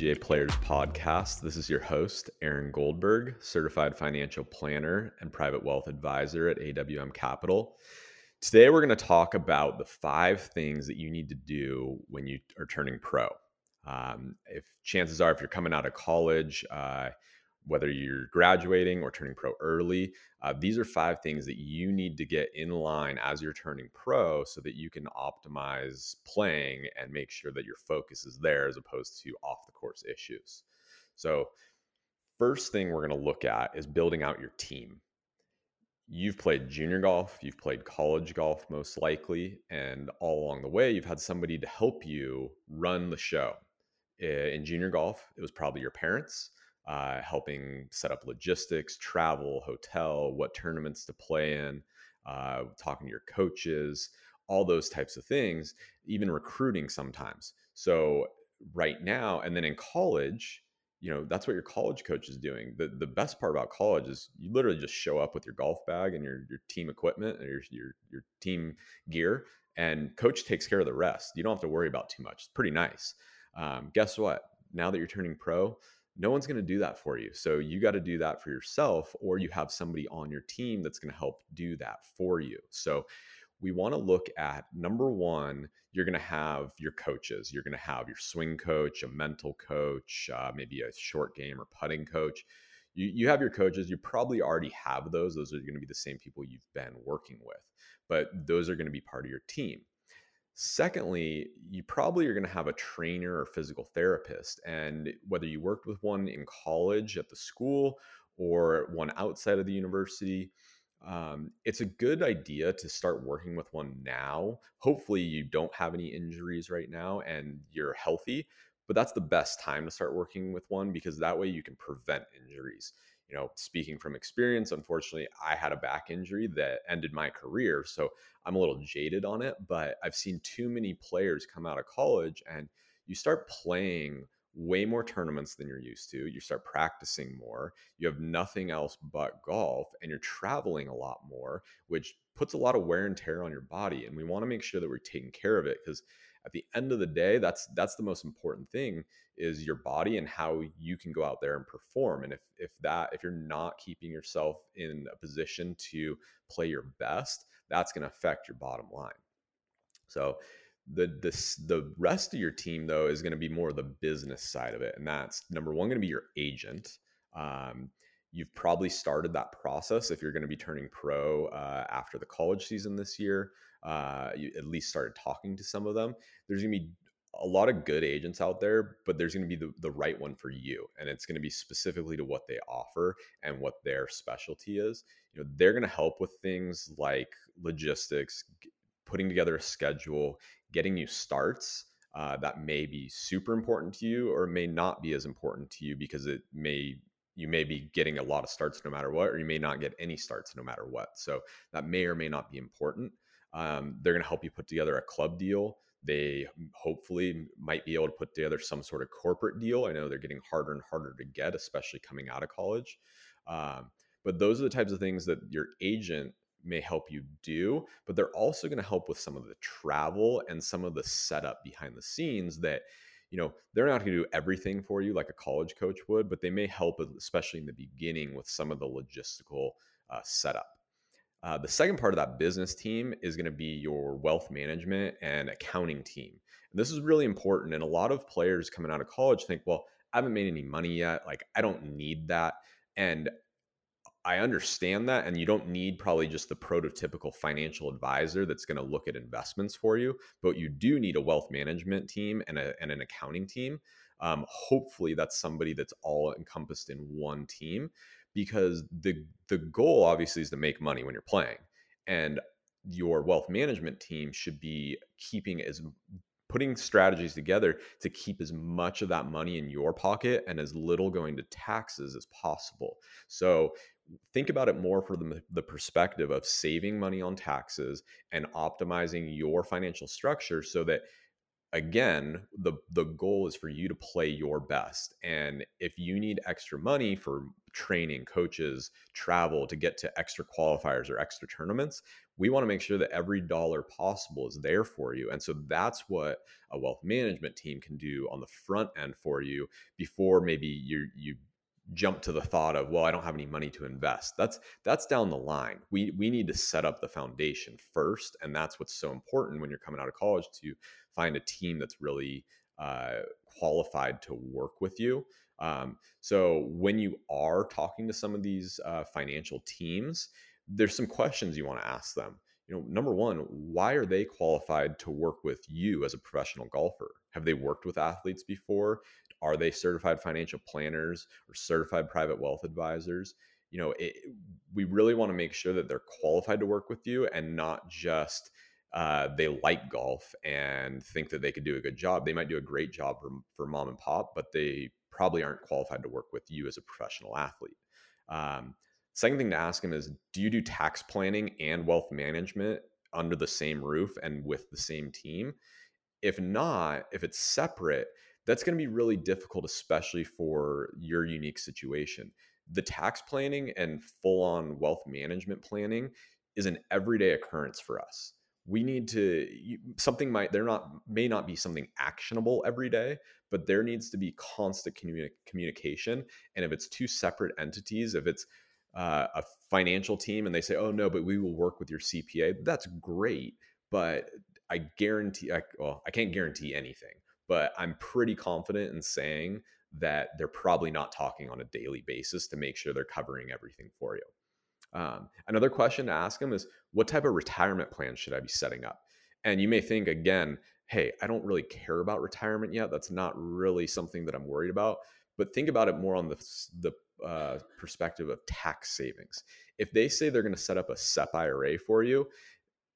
PGA Players Podcast. This is your host, Aaron Goldberg, certified financial planner and private wealth advisor at AWM Capital. Today, we're going to talk about the five things that you need to do when you are turning pro. Um, if chances are, if you're coming out of college, uh, whether you're graduating or turning pro early, uh, these are five things that you need to get in line as you're turning pro so that you can optimize playing and make sure that your focus is there as opposed to off the course issues. So, first thing we're going to look at is building out your team. You've played junior golf, you've played college golf most likely, and all along the way, you've had somebody to help you run the show. In junior golf, it was probably your parents uh, helping set up logistics, travel, hotel, what tournaments to play in, uh, talking to your coaches, all those types of things, even recruiting sometimes. So, right now, and then in college, you know that's what your college coach is doing. the The best part about college is you literally just show up with your golf bag and your your team equipment and your your your team gear, and coach takes care of the rest. You don't have to worry about too much. It's pretty nice. Um, guess what? Now that you're turning pro, no one's going to do that for you. So you got to do that for yourself, or you have somebody on your team that's going to help do that for you. So we want to look at number one, you're going to have your coaches. You're going to have your swing coach, a mental coach, uh, maybe a short game or putting coach. You, you have your coaches. You probably already have those. Those are going to be the same people you've been working with, but those are going to be part of your team. Secondly, you probably are going to have a trainer or physical therapist. And whether you worked with one in college at the school or one outside of the university, um, it's a good idea to start working with one now. Hopefully, you don't have any injuries right now and you're healthy, but that's the best time to start working with one because that way you can prevent injuries you know, speaking from experience, unfortunately, I had a back injury that ended my career. So I'm a little jaded on it, but I've seen too many players come out of college and you start playing way more tournaments than you're used to. You start practicing more. You have nothing else but golf and you're traveling a lot more, which puts a lot of wear and tear on your body. And we want to make sure that we're taking care of it because at the end of the day that's that's the most important thing is your body and how you can go out there and perform. And if if that if you're not keeping yourself in a position to play your best that's going to affect your bottom line. So the this the rest of your team though is going to be more the business side of it and that's number one going to be your agent. Um, you've probably started that process if you're going to be turning pro uh, after the college season this year uh, you at least started talking to some of them there's going to be a lot of good agents out there but there's going to be the, the right one for you and it's going to be specifically to what they offer and what their specialty is you know they're going to help with things like logistics putting together a schedule getting you starts uh, that may be super important to you or may not be as important to you because it may you may be getting a lot of starts no matter what, or you may not get any starts no matter what. So that may or may not be important. Um, they're going to help you put together a club deal. They hopefully might be able to put together some sort of corporate deal. I know they're getting harder and harder to get, especially coming out of college. Um, but those are the types of things that your agent may help you do, but they're also going to help with some of the travel and some of the setup behind the scenes that you know they're not going to do everything for you like a college coach would but they may help especially in the beginning with some of the logistical uh, setup uh, the second part of that business team is going to be your wealth management and accounting team and this is really important and a lot of players coming out of college think well i haven't made any money yet like i don't need that and I understand that. And you don't need probably just the prototypical financial advisor that's going to look at investments for you, but you do need a wealth management team and, a, and an accounting team. Um, hopefully, that's somebody that's all encompassed in one team because the, the goal obviously is to make money when you're playing. And your wealth management team should be keeping as putting strategies together to keep as much of that money in your pocket and as little going to taxes as possible. So think about it more from the, the perspective of saving money on taxes and optimizing your financial structure so that again, the the goal is for you to play your best. And if you need extra money for training, coaches, travel to get to extra qualifiers or extra tournaments, we want to make sure that every dollar possible is there for you. And so that's what a wealth management team can do on the front end for you before maybe you you jump to the thought of well i don't have any money to invest. That's that's down the line. We we need to set up the foundation first and that's what's so important when you're coming out of college to find a team that's really uh, qualified to work with you. Um, so when you are talking to some of these uh, financial teams there's some questions you want to ask them. You know number one why are they qualified to work with you as a professional golfer? Have they worked with athletes before are they certified financial planners or certified private wealth advisors? You know it, we really want to make sure that they're qualified to work with you and not just uh, they like golf and think that they could do a good job. They might do a great job for, for mom and pop but they probably aren't qualified to work with you as a professional athlete. Um, second thing to ask them is do you do tax planning and wealth management under the same roof and with the same team? If not if it's separate that's going to be really difficult, especially for your unique situation. The tax planning and full on wealth management planning is an everyday occurrence for us. We need to something might there not may not be something actionable every day, but there needs to be constant communi- communication. And if it's two separate entities, if it's uh, a financial team and they say, "Oh no, but we will work with your CPA," that's great. But I guarantee, I, well, I can't guarantee anything, but I'm pretty confident in saying that they're probably not talking on a daily basis to make sure they're covering everything for you. Um, another question to ask them is what type of retirement plan should I be setting up? And you may think again, hey, I don't really care about retirement yet. That's not really something that I'm worried about. But think about it more on the, the uh, perspective of tax savings. If they say they're going to set up a SEP IRA for you,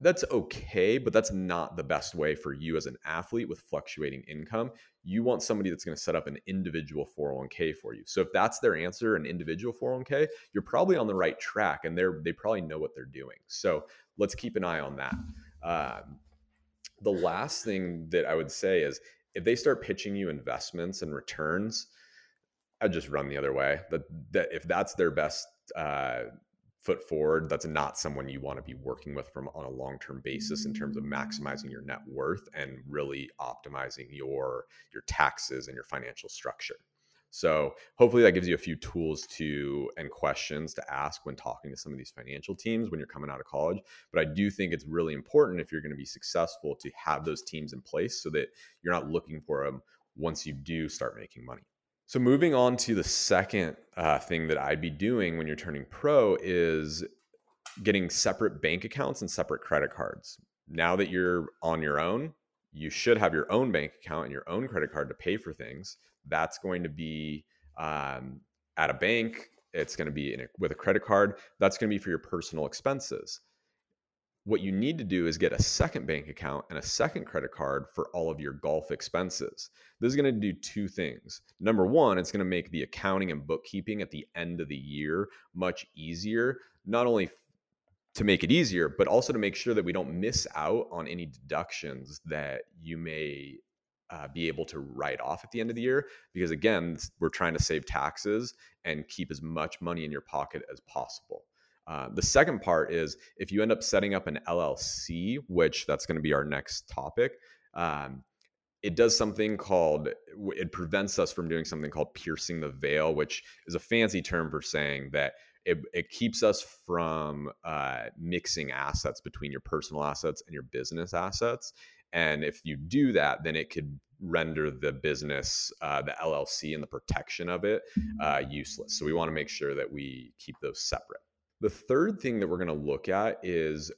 that's okay, but that's not the best way for you as an athlete with fluctuating income. You want somebody that's going to set up an individual 401k for you. So if that's their answer, an individual 401k, you're probably on the right track and they're they probably know what they're doing. So let's keep an eye on that. Um, the last thing that I would say is if they start pitching you investments and returns, I'd just run the other way. That that if that's their best uh, foot forward that's not someone you want to be working with from on a long-term basis in terms of maximizing your net worth and really optimizing your your taxes and your financial structure. So hopefully that gives you a few tools to and questions to ask when talking to some of these financial teams when you're coming out of college but i do think it's really important if you're going to be successful to have those teams in place so that you're not looking for them once you do start making money so, moving on to the second uh, thing that I'd be doing when you're turning pro is getting separate bank accounts and separate credit cards. Now that you're on your own, you should have your own bank account and your own credit card to pay for things. That's going to be um, at a bank. It's going to be a, with a credit card. That's going to be for your personal expenses what you need to do is get a second bank account and a second credit card for all of your golf expenses. This is going to do two things. Number one, it's going to make the accounting and bookkeeping at the end of the year much easier, not only to make it easier, but also to make sure that we don't miss out on any deductions that you may uh, be able to write off at the end of the year. Because again, we're trying to save taxes and keep as much money in your pocket as possible. Uh, the second part is if you end up setting up an LLC, which that's going to be our next topic, um, it does something called, it prevents us from doing something called piercing the veil, which is a fancy term for saying that it, it keeps us from uh, mixing assets between your personal assets and your business assets. And if you do that, then it could render the business, uh, the LLC, and the protection of it uh, useless. So we want to make sure that we keep those separate. The third thing that we're going to look at is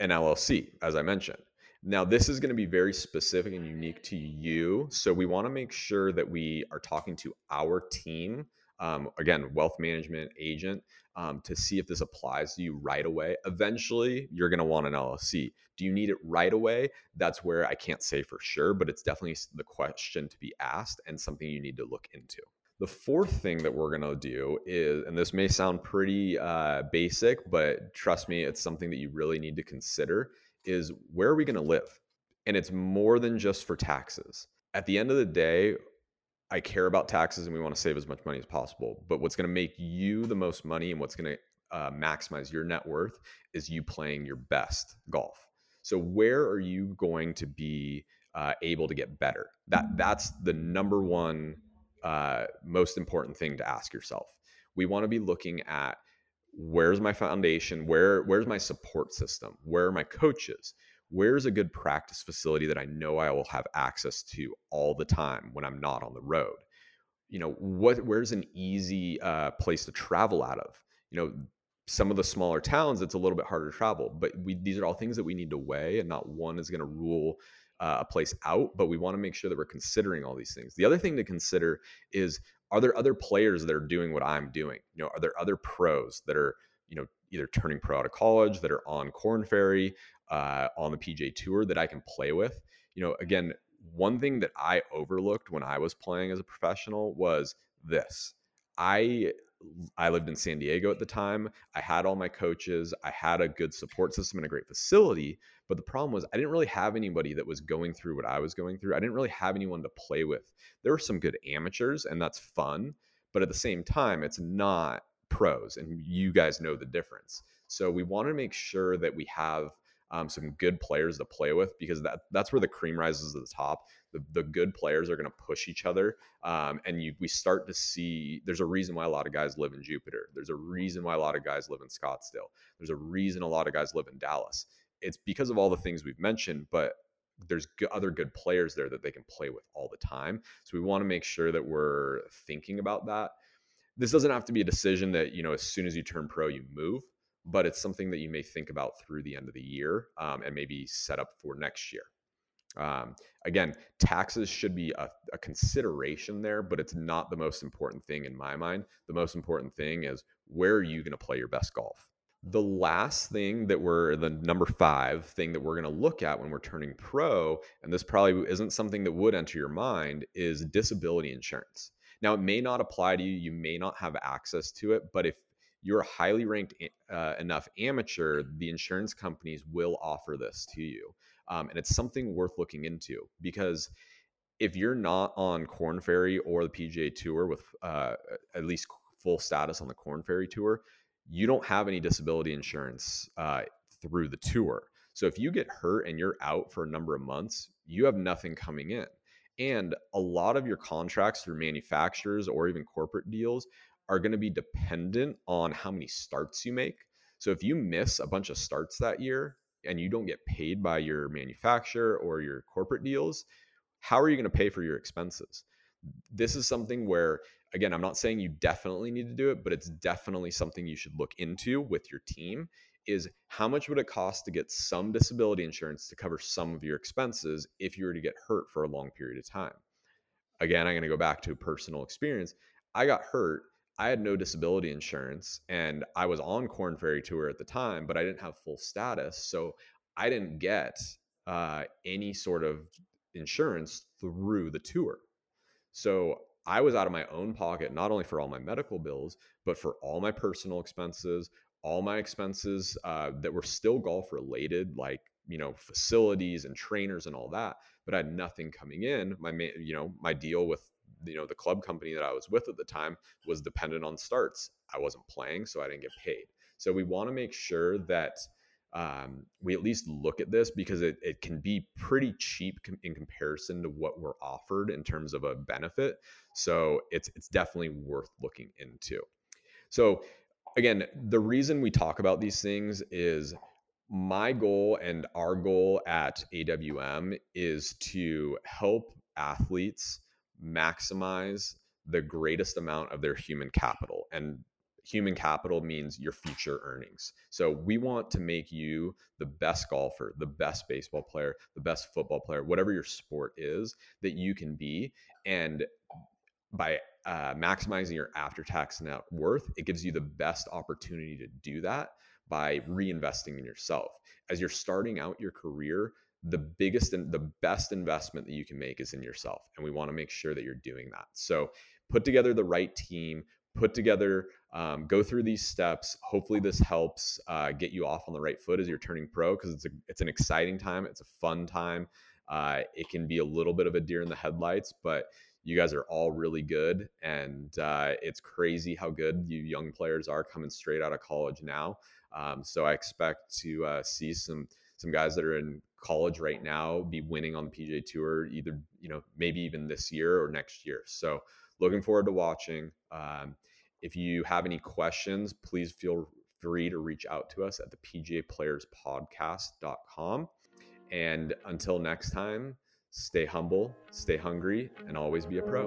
an LLC, as I mentioned. Now, this is going to be very specific and unique to you. So, we want to make sure that we are talking to our team, um, again, wealth management agent, um, to see if this applies to you right away. Eventually, you're going to want an LLC. Do you need it right away? That's where I can't say for sure, but it's definitely the question to be asked and something you need to look into. The fourth thing that we're going to do is, and this may sound pretty uh, basic, but trust me, it's something that you really need to consider is where are we going to live? And it's more than just for taxes. At the end of the day, I care about taxes and we want to save as much money as possible. But what's going to make you the most money and what's going to uh, maximize your net worth is you playing your best golf. So where are you going to be uh, able to get better? That that's the number one uh, most important thing to ask yourself. We want to be looking at where's my foundation, where where's my support system, where are my coaches, where's a good practice facility that I know I will have access to all the time when I'm not on the road. You know, what where's an easy uh, place to travel out of? You know, some of the smaller towns, it's a little bit harder to travel. But we, these are all things that we need to weigh, and not one is going to rule uh, a place out. But we want to make sure that we're considering all these things. The other thing to consider is: are there other players that are doing what I'm doing? You know, are there other pros that are you know either turning pro out of college that are on Korn Ferry, uh, on the PGA Tour that I can play with? You know, again, one thing that I overlooked when I was playing as a professional was this. I I lived in San Diego at the time. I had all my coaches. I had a good support system and a great facility. But the problem was, I didn't really have anybody that was going through what I was going through. I didn't really have anyone to play with. There were some good amateurs, and that's fun. But at the same time, it's not pros. And you guys know the difference. So we want to make sure that we have um, some good players to play with because that that's where the cream rises to the top. The, the good players are going to push each other, um, and you we start to see. There's a reason why a lot of guys live in Jupiter. There's a reason why a lot of guys live in Scottsdale. There's a reason a lot of guys live in Dallas. It's because of all the things we've mentioned, but there's other good players there that they can play with all the time. So we want to make sure that we're thinking about that. This doesn't have to be a decision that you know as soon as you turn pro you move but it's something that you may think about through the end of the year um, and maybe set up for next year. Um, again, taxes should be a, a, consideration there, but it's not the most important thing in my mind. The most important thing is where are you going to play your best golf? The last thing that we're the number five thing that we're going to look at when we're turning pro, and this probably isn't something that would enter your mind, is disability insurance. Now, it may not apply to you, you may not have access to it, but if you're a highly ranked uh, enough amateur, the insurance companies will offer this to you. Um, and it's something worth looking into because if you're not on Korn Ferry or the PGA Tour with uh, at least full status on the Korn Ferry Tour, you don't have any disability insurance uh, through the tour. So if you get hurt and you're out for a number of months, you have nothing coming in. And a lot of your contracts through manufacturers or even corporate deals are going to be dependent on how many starts you make. So if you miss a bunch of starts that year and you don't get paid by your manufacturer or your corporate deals, how are you going to pay for your expenses? This is something where, again, I'm not saying you definitely need to do it, but it's definitely something you should look into with your team is how much would it cost to get some disability insurance to cover some of your expenses if you were to get hurt for a long period of time? Again, I'm going to go back to personal experience. I got hurt I had no disability insurance and I was on Korn Ferry Tour at the time, but I didn't have full status. So I didn't get uh, any sort of insurance through the tour. So I was out of my own pocket, not only for all my medical bills, but for all my personal expenses, all my expenses uh, that were still golf related, like you know facilities and trainers and all that. But I had nothing coming in. My you know my deal with you know the club company that I was with at the time was dependent on starts. I wasn't playing, so I didn't get paid. So we want to make sure that um, we at least look at this because it, it can be pretty cheap com- in comparison to what we're offered in terms of a benefit. So it's it's definitely worth looking into. So again, the reason we talk about these things is my goal and our goal at AWM is to help athletes maximize the greatest amount of their human capital. And human capital means your future earnings. So we want to make you the best golfer, the best baseball player, the best football player, whatever your sport is that you can be. And by uh, maximizing your after tax net worth, it gives you the best opportunity to do that by reinvesting in yourself. As you're starting out your career, the biggest and the best investment that you can make is in yourself. And we want to make sure that you're doing that. So put together the right team, put together, um, go through these steps. Hopefully, this helps uh, get you off on the right foot as you're turning pro because it's a, it's an exciting time, it's a fun time. Uh, it can be a little bit of a deer in the headlights, but you guys are all really good. And uh, it's crazy how good you young players are coming straight out of college now. Um, so I expect to uh, see some some guys that are in college right now be winning on the PGA Tour, either you know maybe even this year or next year. So looking forward to watching. Um, if you have any questions, please feel free to reach out to us at the PGA Players Podcast.com. And until next time, stay humble, stay hungry, and always be a pro.